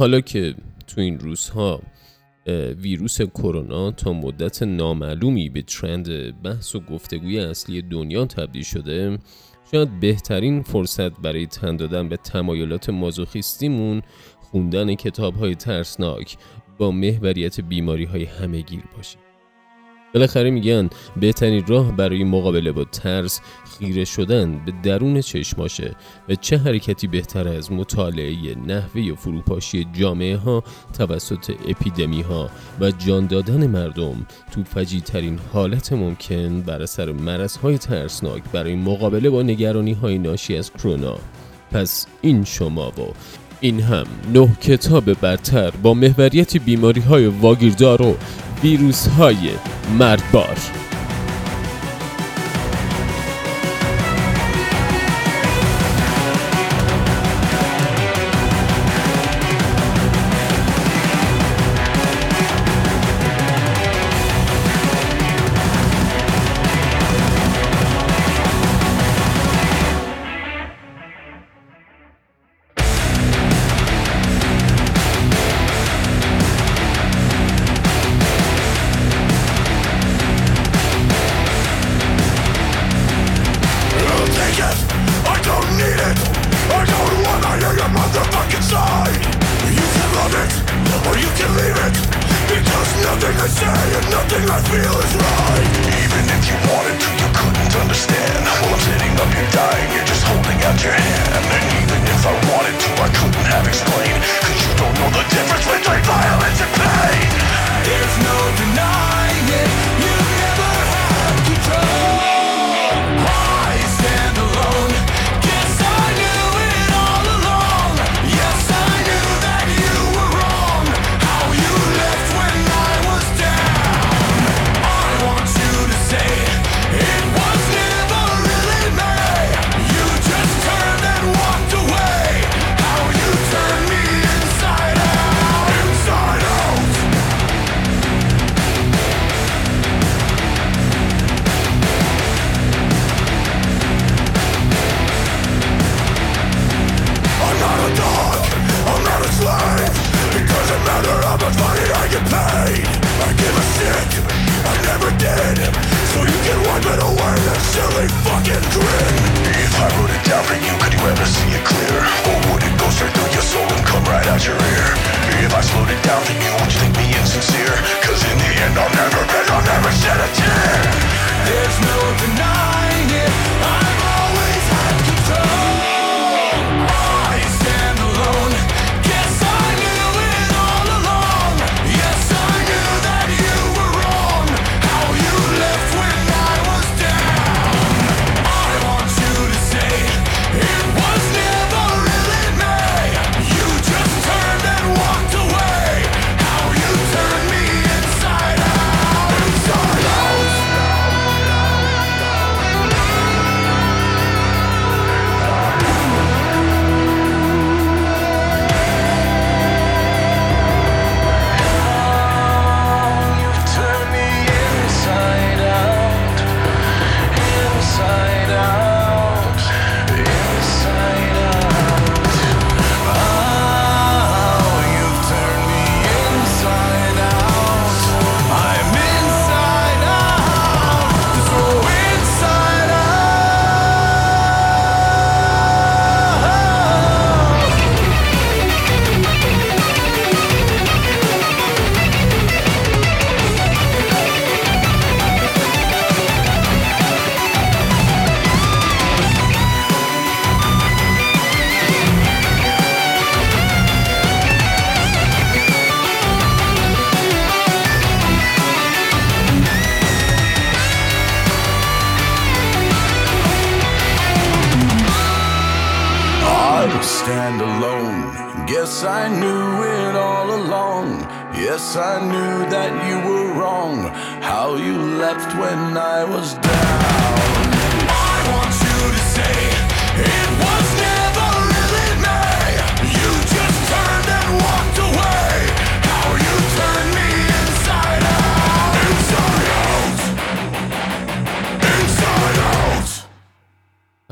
حالا که تو این روزها ویروس کرونا تا مدت نامعلومی به ترند بحث و گفتگوی اصلی دنیا تبدیل شده شاید بهترین فرصت برای تن دادن به تمایلات مازوخیستیمون خوندن کتاب های ترسناک با محوریت بیماری های همهگیر باشه. بالاخره میگن بهترین راه برای مقابله با ترس خیره شدن به درون چشماشه و چه حرکتی بهتر از مطالعه نحوه فروپاشی جامعه ها توسط اپیدمی ها و جان دادن مردم تو فجیترین حالت ممکن بر اثر مرض های ترسناک برای مقابله با نگرانی های ناشی از کرونا. پس این شما و این هم نه کتاب برتر با محوریت بیماری های واگیردار و ویروس های مرگبار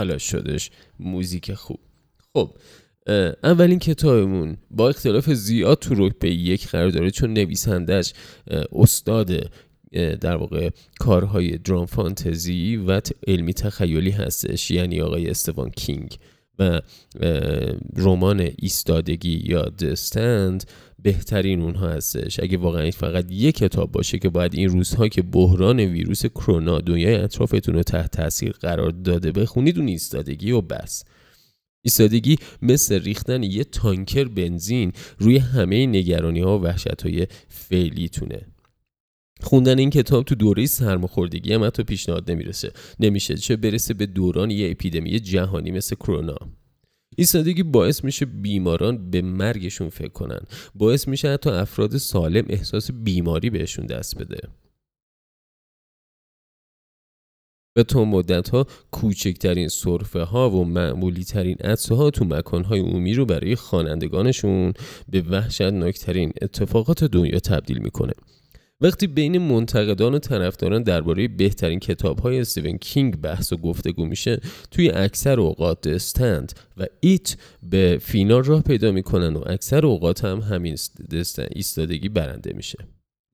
حالا شدش موزیک خوب. خب اولین کتابمون با اختلاف زیاد تو رکبه یک قرار داره چون نویسندش استاد در واقع کارهای درام فانتزی و علمی تخیلی هستش یعنی آقای استفان کینگ. و رمان ایستادگی یا دستند بهترین اونها هستش. اگه واقعا فقط یک کتاب باشه که باید این روزها که بحران ویروس کرونا دنیای اطرافتون رو تحت تاثیر قرار داده بخونید اون ایستادگی و بس. ایستادگی مثل ریختن یه تانکر بنزین روی همه نگرانی ها و وحشت های فعلیتونه. خوندن این کتاب تو دوره سرماخوردگی هم حتی پیشنهاد نمی‌رسه. نمیشه چه برسه به دوران یه اپیدمی جهانی مثل کرونا. ایستادگی باعث میشه بیماران به مرگشون فکر کنن. باعث میشه حتی افراد سالم احساس بیماری بهشون دست بده. و تا مدت ها کوچکترین صرفه ها و معمولی ترین ها تو مکان های عمومی رو برای خوانندگانشون به وحشتناکترین اتفاقات دنیا تبدیل می‌کنه. وقتی بین منتقدان و طرفداران درباره بهترین کتاب های استیون کینگ بحث و گفتگو میشه توی اکثر اوقات استند و ایت به فینال راه پیدا می‌کنن و اکثر اوقات هم همین ایستادگی برنده میشه.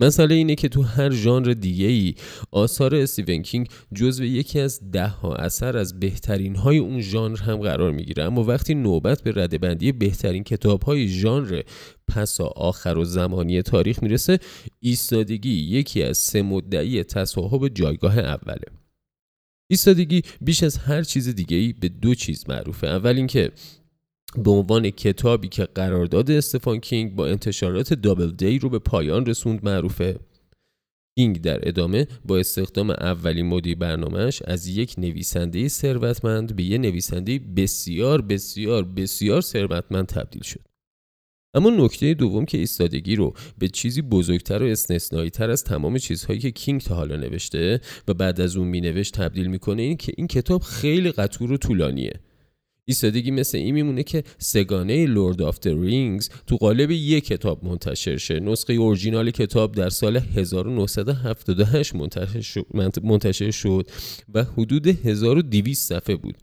مسئله اینه که تو هر ژانر دیگه ای آثار استیون کینگ جزو یکی از ده ها اثر از بهترین های اون ژانر هم قرار می‌گیره. اما وقتی نوبت به ردبندی بهترین کتاب های ژانر پس آخر و زمانی تاریخ می‌رسه ایستادگی یکی از سه مدعی تصاحب جایگاه اوله. ایستادگی بیش از هر چیز دیگه ای به دو چیز معروفه. اول اینکه به عنوان کتابی که قرارداد استفان کینگ با انتشارات دابل دی رو به پایان رسوند معروفه. کینگ در ادامه با استخدام اولین مدیر برنامهش از یک نویسنده ثروتمند به یک نویسنده بسیار بسیار بسیار ثروتمند تبدیل شد. اما نکته دوم که ایستادگی رو به چیزی بزرگتر و استثنایی تر از تمام چیزهایی که کینگ تا حالا نوشته و بعد از اون مینوشت تبدیل می‌کنه این که این کتاب خیلی قطور و طولانیه. ایستادگی مثل این میمونه که سه‌گانه Lord of the Rings تو قالب یک کتاب منتشر شه. نسخه اورجینال کتاب در سال 1978 منتشر شد, و حدود 1200 صفحه بود.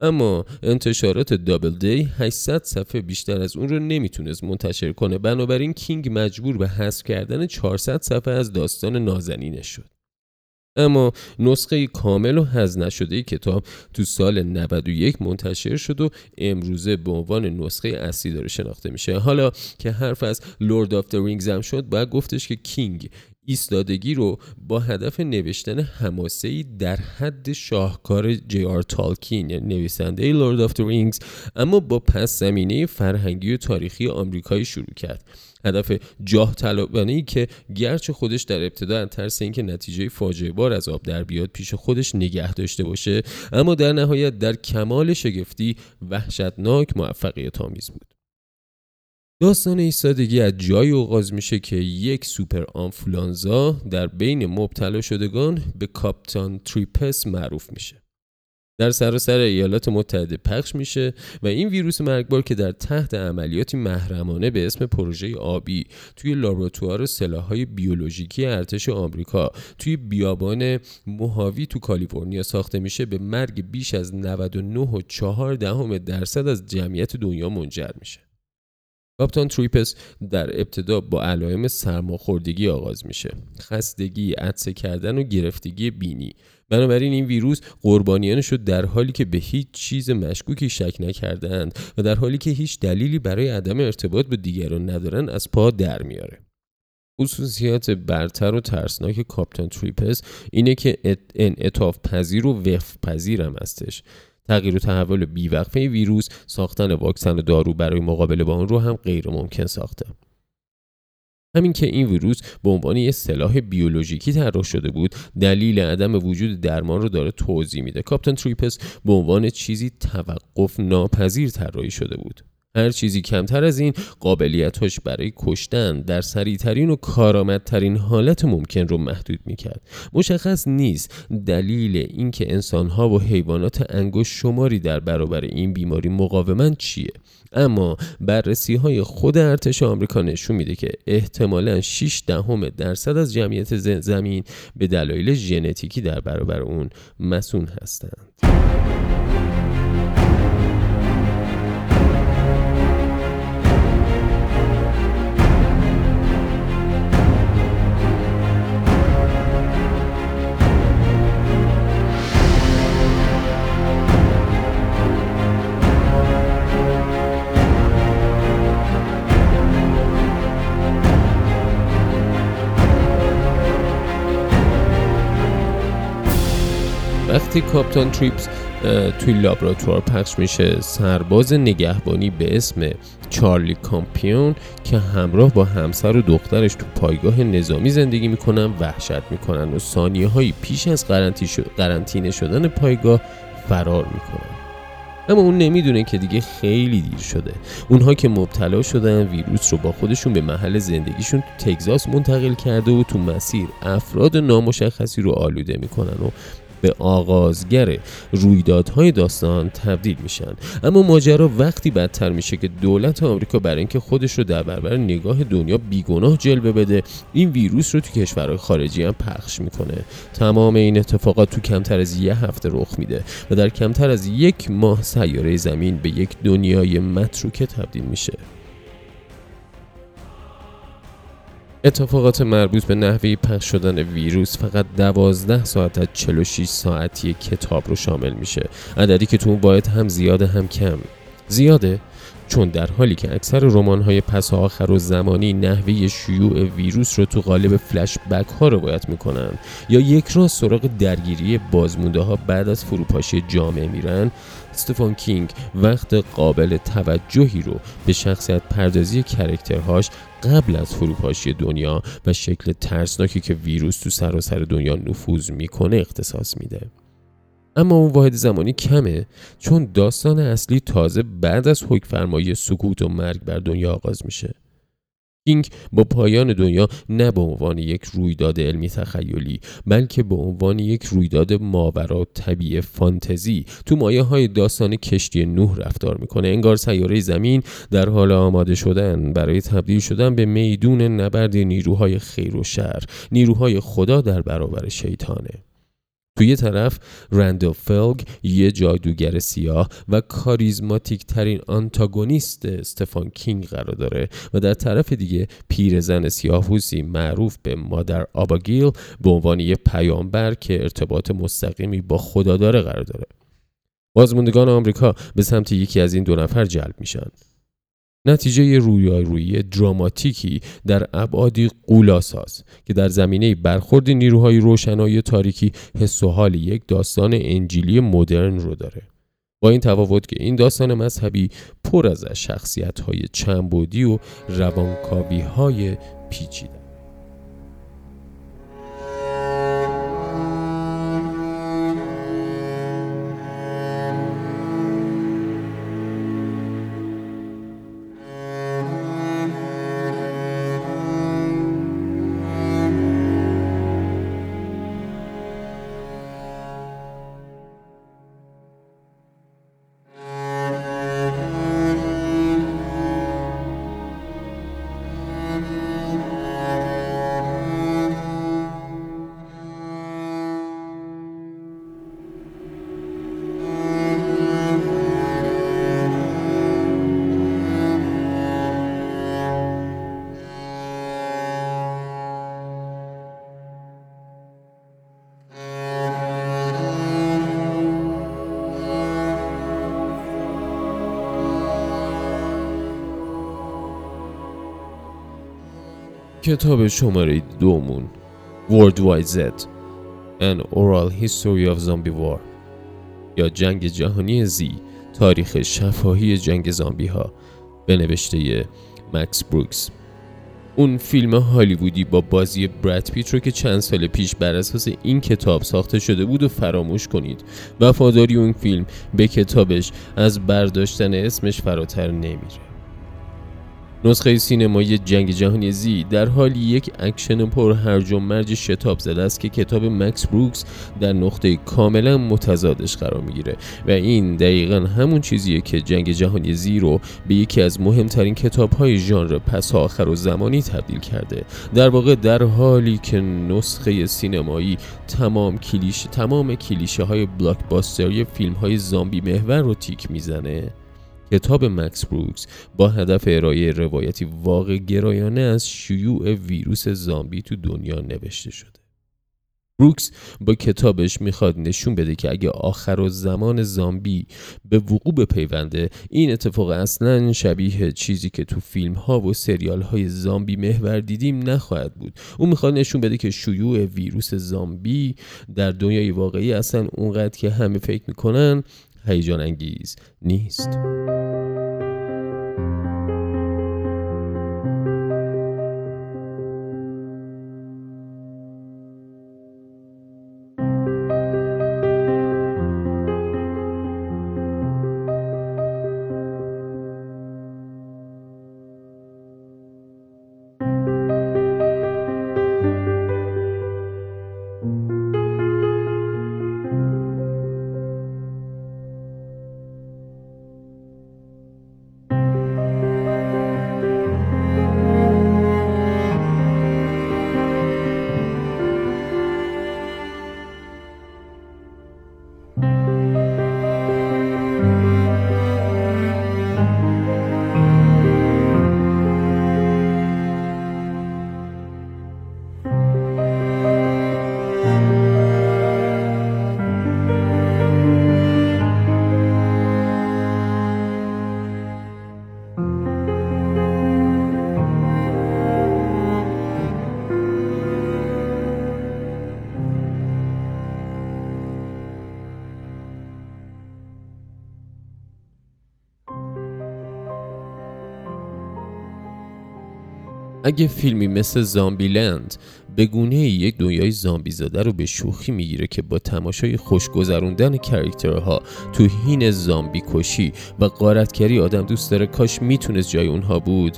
اما انتشارات Doubleday 800 صفحه بیشتر از اون رو نمی‌تونست منتشر کنه. بنابراین کینگ مجبور به حذف کردن 400 صفحه از داستان نازنینش شد. اما نسخه کامل و هز نشده کتاب تو سال 91 منتشر شد و امروزه به عنوان نسخه اصلی داره شناخته میشه. حالا که حرف از Lord of the Rings هم شد باید گفتش که کینگ ایستادگی رو با هدف نوشتن حماسه‌ای در حد شاهکار جی آر تالکین یعنی نویسنده Lord of Rings اما با پس زمینه فرهنگی و تاریخی آمریکایی شروع کرد. هدف جاه طلبانه ای که گرچه خودش در ابتدا از ترس اینکه نتیجه فاجعه بار از آب در بیاد پیش خودش نگه داشته باشه اما در نهایت در کمال شگفتی وحشتناک موفقیت آمیز بود. داستان ایستادگی از جای آغاز میشه که یک سوپر آنفولانزا در بین مبتلا شدگان به کاپتان تریپس معروف میشه. در سراسر ایالات متحده پخش میشه و این ویروس مرگبار که در تحت عملیاتی محرمانه به اسم پروژه آبی توی لابراتوار سلاحهای بیولوژیکی ارتش آمریکا توی بیابان موهاوی تو کالیفرنیا ساخته میشه به مرگ بیش از 99.4 دهم درصد از جمعیت دنیا منجر میشه. کاپتان تریپس در ابتدا با علائم سرماخوردگی آغاز میشه. خستگی عطسه کردن و گرفتگی بینی. بنابراین این ویروس قربانیانش رو در حالی که به هیچ چیز مشکوکی شک نکردند و در حالی که هیچ دلیلی برای عدم ارتباط با دیگران ندارن از پا در میاره. خصوصیات برتر و ترسناک کاپتان تریپس اینه که انعطاف پذیر و وقف پذیر هم هستش. تغییر و تحول بیوقفه ویروس ساختن واکسن و دارو برای مقابله با آن رو هم غیر ممکن ساخته. همین که این ویروس به عنوان یک سلاح بیولوژیکی طراح شده بود دلیل عدم وجود درمان رو داره توضیح میده. کاپتان تریپس به عنوان چیزی توقف ناپذیر طراحی شده بود. هر چیزی کمتر از این قابلیتاش برای کشتن در سریعترین و کارآمدترین حالت ممکن رو محدود می‌کرد. مشخص نیست دلیل اینکه انسانها و حیوانات انگشت شماری در برابر این بیماری مقاومت چیه. اما بررسی های خود ارتش آمریکا نشون میده که احتمالا 6 دهم درصد از جمعیت زمین به دلایل ژنتیکی در برابر اون مسون هستند. وقتی کاپتان تریپس توی لابراتوار پخش میشه. سرباز نگهبانی به اسم چارلی کامپیون که همراه با همسر و دخترش تو پایگاه نظامی زندگی می‌کنن وحشت می‌کنن و ثانیه هایی پیش از قرنطینه شدن پایگاه فرار می‌کنن. اما اون نمی‌دونه که دیگه خیلی دیر شده. اونها که مبتلا شدن ویروس رو با خودشون به محل زندگیشون تو تگزاس منتقل کرده و تو مسیر افراد نامشخصی رو آلوده می‌کنن و به آغازگر رویدادهای داستان تبدیل میشن. اما ماجرا وقتی بدتر میشه که دولت آمریکا برای اینکه خودش رو در برابر نگاه دنیا بیگناه جلوه بده این ویروس رو تو کشورهای خارجی هم پخش می‌کنه. تمام این اتفاقات تو کمتر از یه هفته رخ میده و در کمتر از یک ماه سیاره زمین به یک دنیای متروکه تبدیل میشه. اتفاقات مربوط به نحوه پخش شدن ویروس فقط دوازده ساعت از 46 ساعتی کتاب رو شامل میشه. عددی که تو اون باید هم زیاده هم کم. زیاده؟ چون در حالی که اکثر رمان های پس آخر و زمانی نحوه شیوع ویروس رو تو قالب فلش بک ها روایت می‌کنن. یا یک راست سراغ درگیری بازمونده ها بعد از فروپاشی جامعه میرن استفان کینگ وقت قابل توجهی رو به شخصیت پردازی کرکترهاش قبل از فروپاشی دنیا و شکل ترسناکی که ویروس تو سراسر دنیا نفوذ می‌کنه اختصاص میده. اما اون واحد زمانی کمه چون داستان اصلی تازه بعد از حکم فرمایی سکوت و مرگ بر دنیا آغاز میشه. کینگ با پایان دنیا نه به عنوان یک رویداد علمی تخیلی بلکه به عنوان یک رویداد ماورا طبیع فانتزی. تو مایه های داستان کشتی نوح رفتار می‌کنه. انگار سیاره زمین در حال آماده شدن. برای تبدیل شدن به میدون نبرد نیروهای خیر و شر. نیروهای خدا در برابر شیطانه. توی یه طرف رندل فلگ یه جادوگر سیاه و کاریزماتیک ترین آنتاگونیست استفان کینگ قرار داره و در طرف دیگه پیرزن سیاهوسی معروف به مادر آباگیل به عنوان یه پیامبر که ارتباط مستقیمی با خدا داره قرار داره. بازموندگان آمریکا به سمت یکی از این دو نفر جلب میشن. نتیجه رویارویی دراماتیکی در ابعادی قولاساز که در زمینه برخورد نیروهای روشنایی تاریکی حس و حال یک داستان انجیلی مدرن رو داره. با این تفاوت که این داستان مذهبی پر از شخصیت های چنبودی و روانکاوی های پیچیده کتاب شماره دومون World Wide Z An Oral History of Zombie War یا جنگ جهانی زی تاریخ شفاهی جنگ زامبی ها به نوشته مکس بروکس. اون فیلم هالیوودی با بازی براد پیت رو که چند سال پیش بر اساس این کتاب ساخته شده بود و فراموش کنید. وفاداری اون فیلم به کتابش از برداشتن اسمش فراتر نمیره. نسخه سینمایی جنگ جهانی Z در حالی یک اکشن پر هرج و مرج شتاب زده است که کتاب مکس بروکس در نقطه کاملا متضادش قرار می‌گیره و این دقیقا همون چیزیه که جنگ جهانی Z رو به یکی از مهمترین کتاب های ژانر پس آخر و زمانی تبدیل کرده. در واقع در حالی که نسخه سینمایی تمام کلیشه تمام کلیشه های blockbuster ی فیلم های زامبی محور رو تیک می‌زنه کتاب مکس بروکس با هدف ارائه روایتی واقع گرایانه از شیوع ویروس زامبی تو دنیا نوشته شده. بروکس با کتابش می‌خواد نشون بده که اگه آخر و زمان زامبی به وقوع بپیونده این اتفاق اصلا شبیه چیزی که تو فیلم ها و سریال های زامبی محور دیدیم نخواهد بود. اون می‌خواد نشون بده که شیوع ویروس زامبی در دنیای واقعی اصلا اونقدر که همه فکر می‌کنن هیجان انگیز نیست. اگه فیلمی مثل زامبیلند به گونه یک دنیای زامبی زاده رو به شوخی می‌گیره که با تماشای خوشگذروندن کرکترها تو هین زامبی کشی و قارتگری آدم دوست داره کاش می‌تونست جای اونها بود.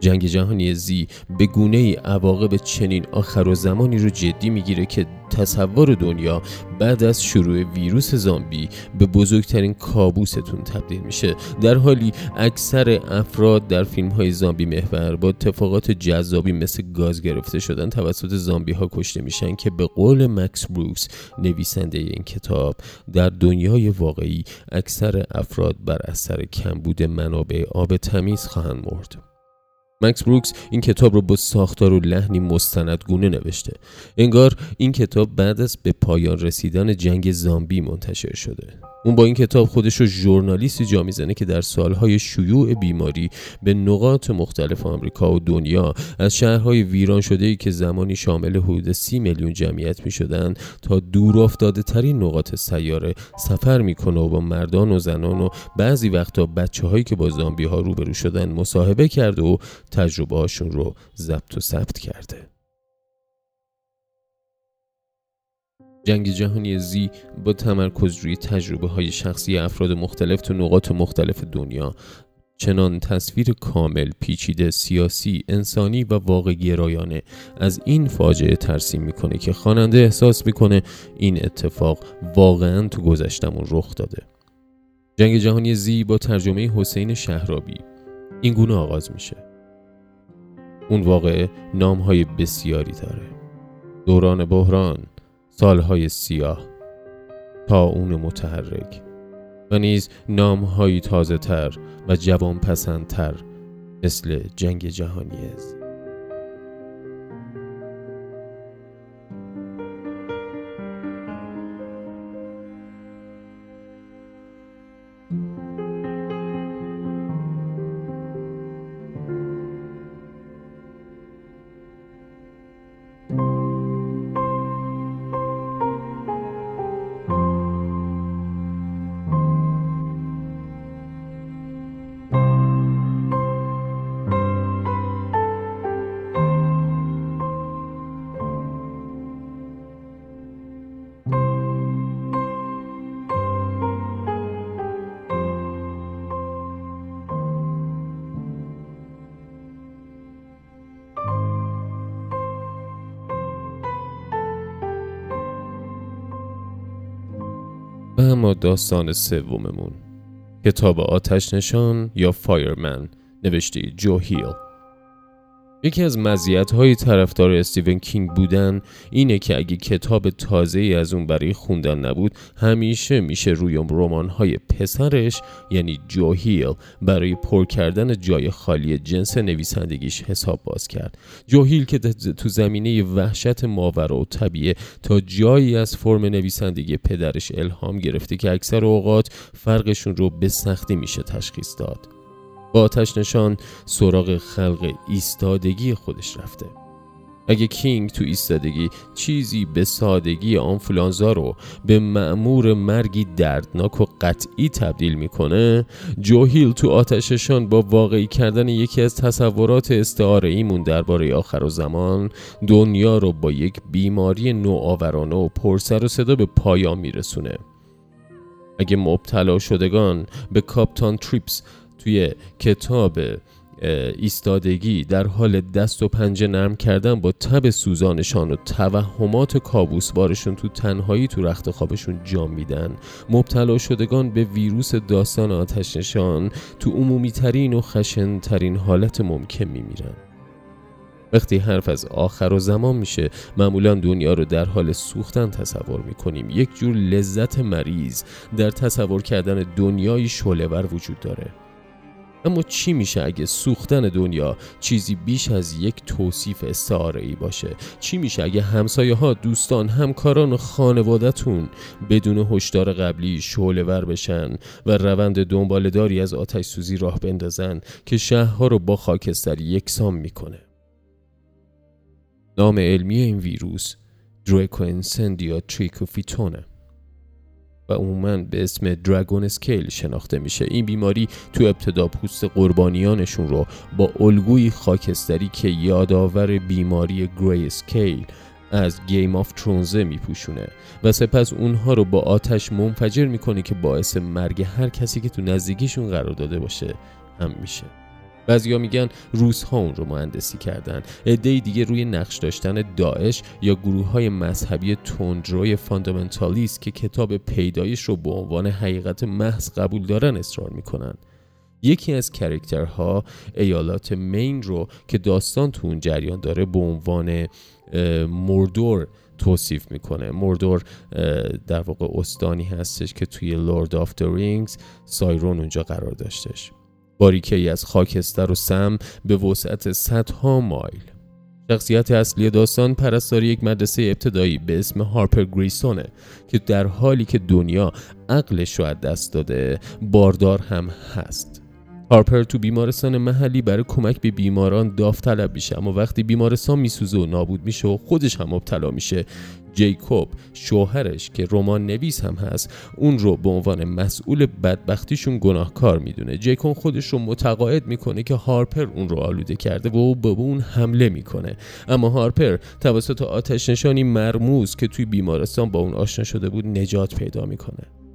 جنگ جهانی زی به گونه ای عواقب چنین آخر و زمانی رو جدی می‌گیره که تصور دنیا بعد از شروع ویروس زامبی به بزرگترین کابوستون تبدیل میشه. در حالی اکثر افراد در فیلم های زامبی محور با اتفاقات جذابی مثل گاز گرفته شدن توسط زامبی ها کشته میشن که به قول مکس بروکس نویسنده این کتاب در دنیای واقعی اکثر افراد بر اثر کمبود منابع آب تمیز خواهند مرد. مکس بروکس این کتاب رو با ساختار و لحنی مستندگونه نوشته. انگار این کتاب بعد از به پایان رسیدن جنگ زامبی منتشر شده. اون با این کتاب خودش رو ژورنالیستی جا می‌زنه که در سالهای شیوع بیماری به نقاط مختلف آمریکا و دنیا. از شهرهای ویران شده ای که زمانی شامل حدود سی میلیون جمعیت می شدن تا دور افتاده ترین نقاط سیاره سفر می‌کنه و با مردان و زنان و بعضی وقتا بچه هایی که با زامبی ها روبرو شدن مصاحبه کرده و تجربه هاشون رو ضبط و ثبت کرده. جنگ جهانی زی با تمرکز روی تجربه های شخصی افراد مختلف تو نقاط مختلف دنیا. چنان تصویر کامل پیچیده سیاسی انسانی و واقع گرایانه از این فاجعه ترسیم می‌کنه که خواننده احساس می‌کنه این اتفاق واقعا تو گذشتمون رخ داده. جنگ جهانی زی با ترجمه حسین شهرابی. این گونه آغاز میشه. اون واقع نام های بسیاری داره. دوران بحران سالهای سیاه تا اون متحرک و نیز نامهایی تازه تر و جوان پسندتر مثل جنگ جهانی است. اما داستان سوممون. کتاب آتش نشان یا فایرمن نوشته جو هیل یکی از های طرفدار استیون کینگ بودن اینه که اگه کتاب تازه ای از اون برای خوندن نبود همیشه میشه روی های پسرش یعنی جوهیل برای پر کردن جای خالی جنس نویسندگیش حساب باز کرد. جوهیل که تو زمینه وحشت ماورا و طبیعه تا جایی از فرم نویسندگی پدرش الهام گرفته که اکثر اوقات فرقشون رو به سختی میشه تشخیص داد. آتش نشان سراغ خلق ایستادگی خودش رفته. اگه کینگ تو ایستادگی چیزی به سادگی آنفولانزا رو به معمور مرگی دردناک و قطعی تبدیل می‌کنه جوهیل تو آتششان با واقعی کردن یکی از تصورات استعاره ایمون درباره آخر و زمان دنیا رو با یک بیماری نوآورانه و پرسر و صدا به پایان میرسونه. اگه مبتلا شدگان به کاپتان تریپس توی کتاب ایستادگی در حال دست و پنجه نرم کردن با تب سوزانشان و توهمات بارشون تو تنهایی تو رخت خوابشون جا میدن. مبتلا شدگان به ویروس داستان آتش نشان تو عمومی ترین و خشن ترین حالت ممکن میمیرن. وقتی حرف از آخر و زمان میشه معمولا دنیا رو در حال سوختن تصور می‌کنیم. یک جور لذت مریض در تصور کردن دنیای شعلهور وجود داره. اما چی میشه اگه سوختن دنیا چیزی بیش از یک توصیف استعاره ای باشه؟ چی میشه اگه همسایه ها دوستان همکاران و خانوادتون بدون هشدار قبلی شعله ور بشن و روند دنبالداری از آتش سوزی راه بندازن که شهرها رو با خاکستر یکسان می‌کنه؟ نام علمی این ویروس Draco Incendia Trychophyton ـه و عموما به اسم Dragonscale شناخته میشه. این بیماری تو ابتدا پوست قربانیانشون رو با الگوی خاکستری که یادآور بیماری greyscale از Game of Thrones ـه میپوشونه و سپس اونها رو با آتش منفجر می‌کنه که باعث مرگ هر کسی که تو نزدیکیشون قرار داده باشه هم میشه. بعضیا میگن روس ها اون رو مهندسی کردن. عده دیگه روی نقش داشتن داعش یا گروه های مذهبی تندروی fundamentalist که کتاب پیدایش رو به عنوان حقیقت محض قبول دارن اصرار می‌کنن. یکی از character ها ایالات مین رو که داستان تو اون جریان داره به عنوان موردور توصیف می‌کنه. موردور در واقع استانی هستش که توی Lord of Rings سایرون اونجا قرار داشتش. باریکی از خاکستر و سم به وسعت صدها مایل. شخصیت اصلی داستان پرستار یک مدرسه ابتدایی به اسم هارپر گریسونه که در حالی که دنیا عقلش رو از دست داده باردار هم هست. هارپر تو بیمارستان محلی برای کمک به بیماران داوطلب میشه اما وقتی بیمارستان میسوزه و نابود میشه و خودش هم مبتلا میشه جیکوب شوهرش که رمان نویس هم هست اون رو به عنوان مسئول بدبختیشون گناهکار می‌دونه. جیکوب خودش رو متقاعد می‌کنه که هارپر اون رو آلوده کرده و او به اون حمله می‌کنه. اما هارپر توسط آتش نشانی مرموز که توی بیمارستان با اون آشنا شده بود نجات پیدا می‌کنه.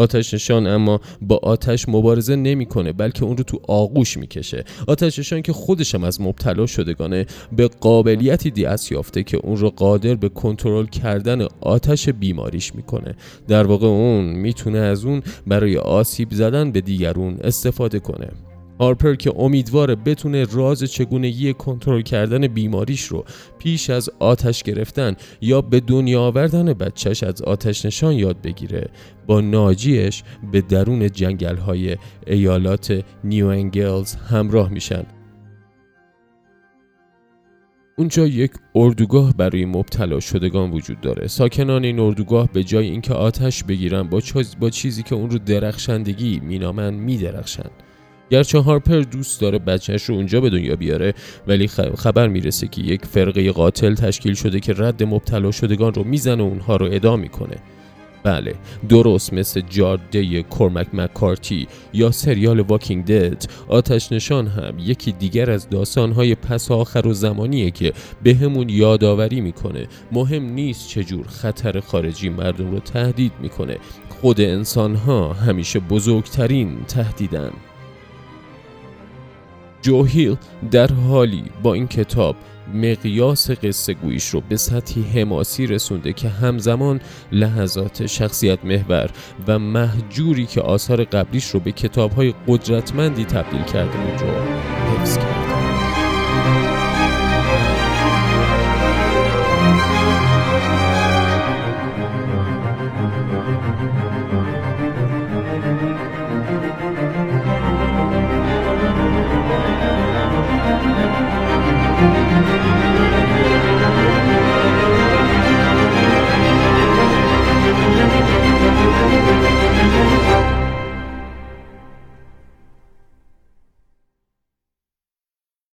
آتش نشان اما با آتش مبارزه نمی‌کنه بلکه اون رو تو آغوش می‌کشه. آتش نشان که خودشم از مبتلا شدگانه به قابلیتی دست یافته که اون رو قادر به کنترل کردن آتش بیماریش می‌کنه. در واقع اون می‌تونه از اون برای آسیب زدن به دیگرون استفاده کنه. هارپر که امیدواره بتونه راز چگونگی کنترل کردن بیماریش رو پیش از آتش گرفتن یا به دنیا آوردن بچهش از آتش نشان یاد بگیره. با ناجیش به درون جنگل های ایالات نیو انگلز همراه میشن. اونجا یک اردوگاه برای مبتلا شدگان وجود داره. ساکنان این اردوگاه به جای اینکه آتش بگیرن با, با چیزی که اون رو درخشندگی مینامن میدرخشند. گرچه هارپر دوست داره بچهش رو اونجا به دنیا بیاره ولی خبر می‌رسه که یک فرقه قاتل تشکیل شده که رد مبتلا شدگان رو می‌زنه و اونها رو ادام می‌کنه. بله درست مثل جاده کورمک مکارتی یا سریال واکینگ دد آتش نشان هم یکی دیگر از داستانهای پس آخر و زمانیه که به همون یادآوری می‌کنه. مهم نیست چجور خطر خارجی مردم رو تهدید می‌کنه. خود انسان ها همیشه بزرگترین تهدیدن. جوهیل در حالی با این کتاب مقیاس قصه گویش رو به سطحی حماسی رسونده که همزمان لحظات شخصیت محور و محجوری که آثار قبلیش رو به کتابهای قدرتمندی تبدیل کرده بود رو حفظ کرده